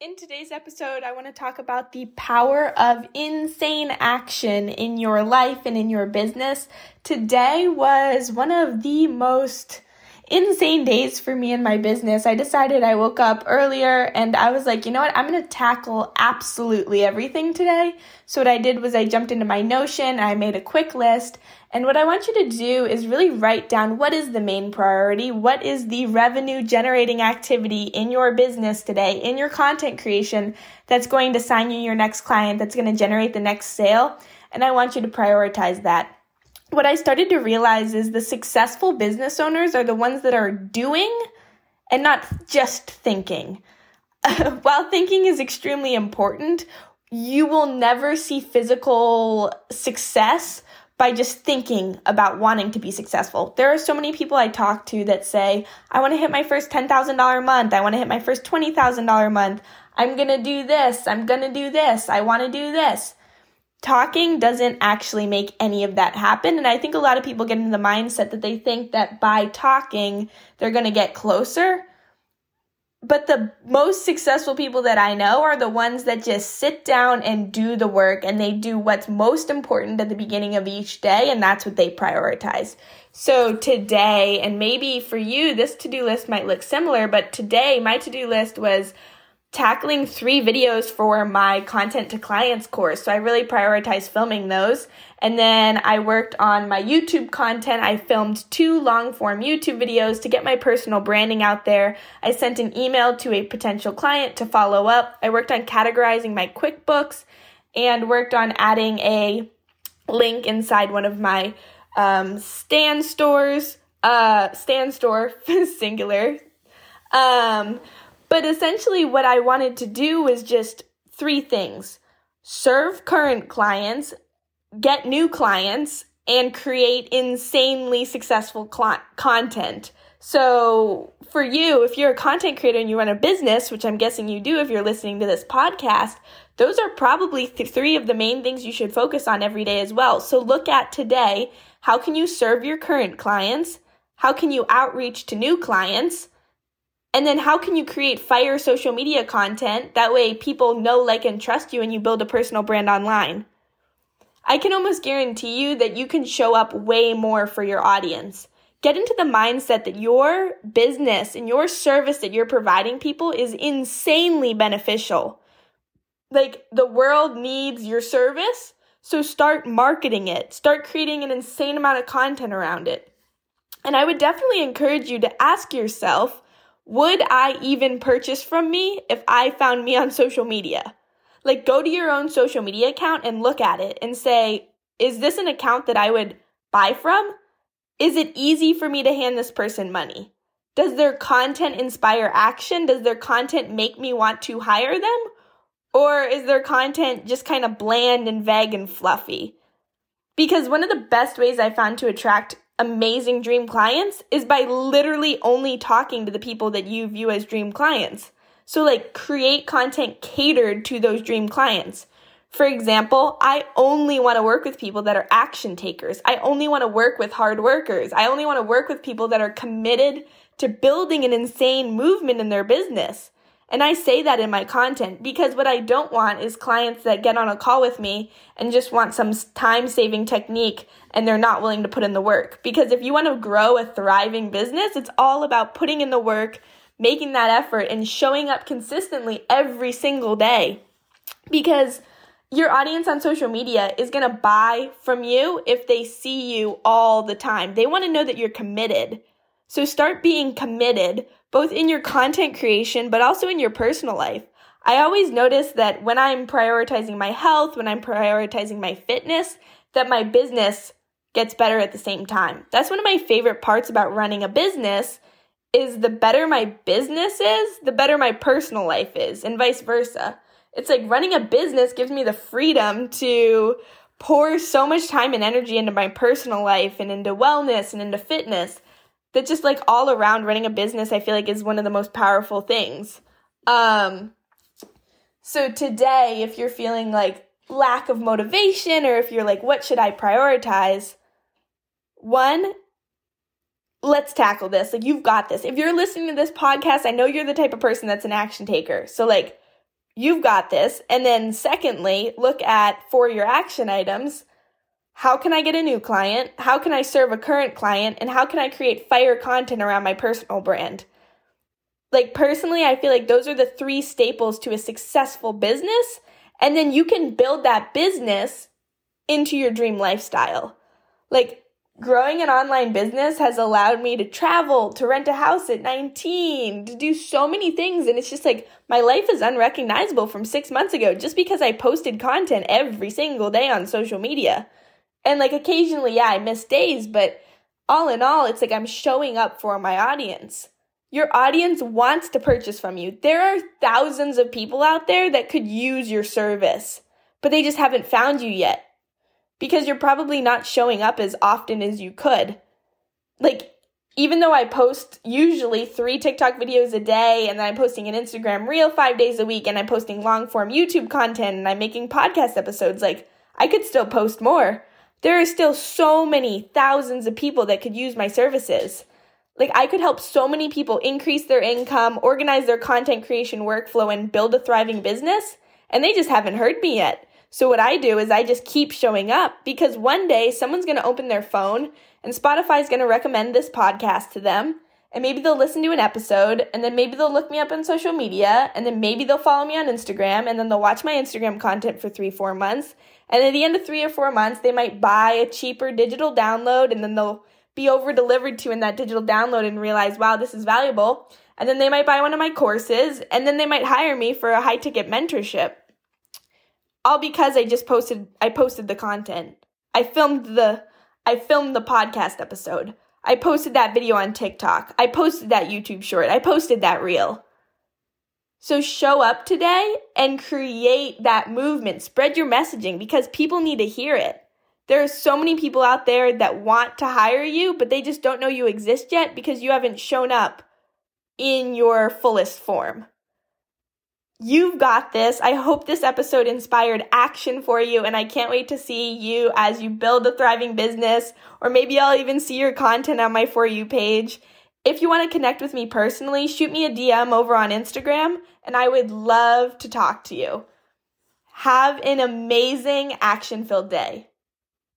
In today's episode, I want to talk about the power of insane action in your life and in your business. Today was one of the most insane days for me in my business. I decided I woke up earlier and I was like, you know what? I'm going to tackle absolutely everything today. So what I did was I jumped into my Notion, I made a quick list, and what I want you to do is really write down what is the main priority, what is the revenue generating activity in your business today, in your content creation that's going to sign you your next client, that's going to generate the next sale, and I want you to prioritize that what I started to realize is the successful business owners are the ones that are doing and not just thinking. While thinking is extremely important, you will never see physical success by just thinking about wanting to be successful. There are so many people I talk to that say, I want to hit my first $10,000 month. I want to hit my first $20,000 month. I'm going to do this. I'm going to do this. I want to do this talking doesn't actually make any of that happen. And I think a lot of people get into the mindset that they think that by talking, they're going to get closer. But the most successful people that I know are the ones that just sit down and do the work and they do what's most important at the beginning of each day, and that's what they prioritize. So today, and maybe for you, this to do list might look similar, but today my to do list was tackling three videos for my content to clients course. So I really prioritized filming those. And then I worked on my YouTube content. I filmed two long form YouTube videos to get my personal branding out there. I sent an email to a potential client to follow up. I worked on categorizing my QuickBooks and worked on adding a link inside one of my um, Stan stores, uh, Stan store singular. Um, but essentially, what I wanted to do was just three things serve current clients, get new clients, and create insanely successful cl- content. So, for you, if you're a content creator and you run a business, which I'm guessing you do if you're listening to this podcast, those are probably th- three of the main things you should focus on every day as well. So, look at today how can you serve your current clients? How can you outreach to new clients? And then how can you create fire social media content? That way people know, like, and trust you and you build a personal brand online. I can almost guarantee you that you can show up way more for your audience. Get into the mindset that your business and your service that you're providing people is insanely beneficial. Like the world needs your service, so start marketing it. Start creating an insane amount of content around it. And I would definitely encourage you to ask yourself, would I even purchase from me if I found me on social media? Like, go to your own social media account and look at it and say, is this an account that I would buy from? Is it easy for me to hand this person money? Does their content inspire action? Does their content make me want to hire them? Or is their content just kind of bland and vague and fluffy? Because one of the best ways I found to attract amazing dream clients is by literally only talking to the people that you view as dream clients. So, like, create content catered to those dream clients. For example, I only want to work with people that are action takers. I only want to work with hard workers. I only want to work with people that are committed to building an insane movement in their business. And I say that in my content because what I don't want is clients that get on a call with me and just want some time saving technique and they're not willing to put in the work. Because if you want to grow a thriving business, it's all about putting in the work, making that effort, and showing up consistently every single day. Because your audience on social media is going to buy from you if they see you all the time. They want to know that you're committed. So start being committed both in your content creation, but also in your personal life. I always notice that when I'm prioritizing my health, when I'm prioritizing my fitness, that my business gets better at the same time. That's one of my favorite parts about running a business is the better my business is, the better my personal life is, and vice versa. It's like running a business gives me the freedom to pour so much time and energy into my personal life and into wellness and into fitness that just like all around running a business I feel like is one of the most powerful things. Um so today if you're feeling like lack of motivation or if you're like what should I prioritize? One, let's tackle this. Like you've got this. If you're listening to this podcast, I know you're the type of person that's an action taker. So like You've got this. And then, secondly, look at for your action items how can I get a new client? How can I serve a current client? And how can I create fire content around my personal brand? Like, personally, I feel like those are the three staples to a successful business. And then you can build that business into your dream lifestyle. Like, growing an online business has allowed me to travel, to rent a house at 19, to do so many things. And it's just like my life is unrecognizable from six months ago just because I posted content every single day on social media. And like occasionally, yeah, I miss days, but all in all, it's like I'm showing up for my audience. Your audience wants to purchase from you. There are thousands of people out there that could use your service, but they just haven't found you yet because you're probably not showing up as often as you could. Like, even though I post usually three TikTok videos a day and then I'm posting an Instagram reel five days a week and I'm posting long form YouTube content and I'm making podcast episodes, like, I could still post more there are still so many thousands of people that could use my services. Like, I could help so many people increase their income, organize their content creation workflow, and build a thriving business, and they just haven't heard me yet. So, what I do is I just keep showing up because one day someone's gonna open their phone and Spotify's gonna recommend this podcast to them. And maybe they'll listen to an episode, and then maybe they'll look me up on social media, and then maybe they'll follow me on Instagram, and then they'll watch my Instagram content for three, four months, and at the end of three or four months, they might buy a cheaper digital download and then they'll be over delivered to in that digital download and realize, wow, this is valuable. And then they might buy one of my courses and then they might hire me for a high ticket mentorship. All because I just posted I posted the content. I filmed the I filmed the podcast episode. I posted that video on TikTok. I posted that YouTube short. I posted that reel. So show up today and create that movement. Spread your messaging because people need to hear it. There are so many people out there that want to hire you, but they just don't know you exist yet because you haven't shown up in your fullest form. You've got this. I hope this episode inspired action for you, and I can't wait to see you as you build a thriving business, or maybe I'll even see your content on my For You page. If you want to connect with me personally, shoot me a DM over on Instagram and I would love to talk to you. Have an amazing action filled day.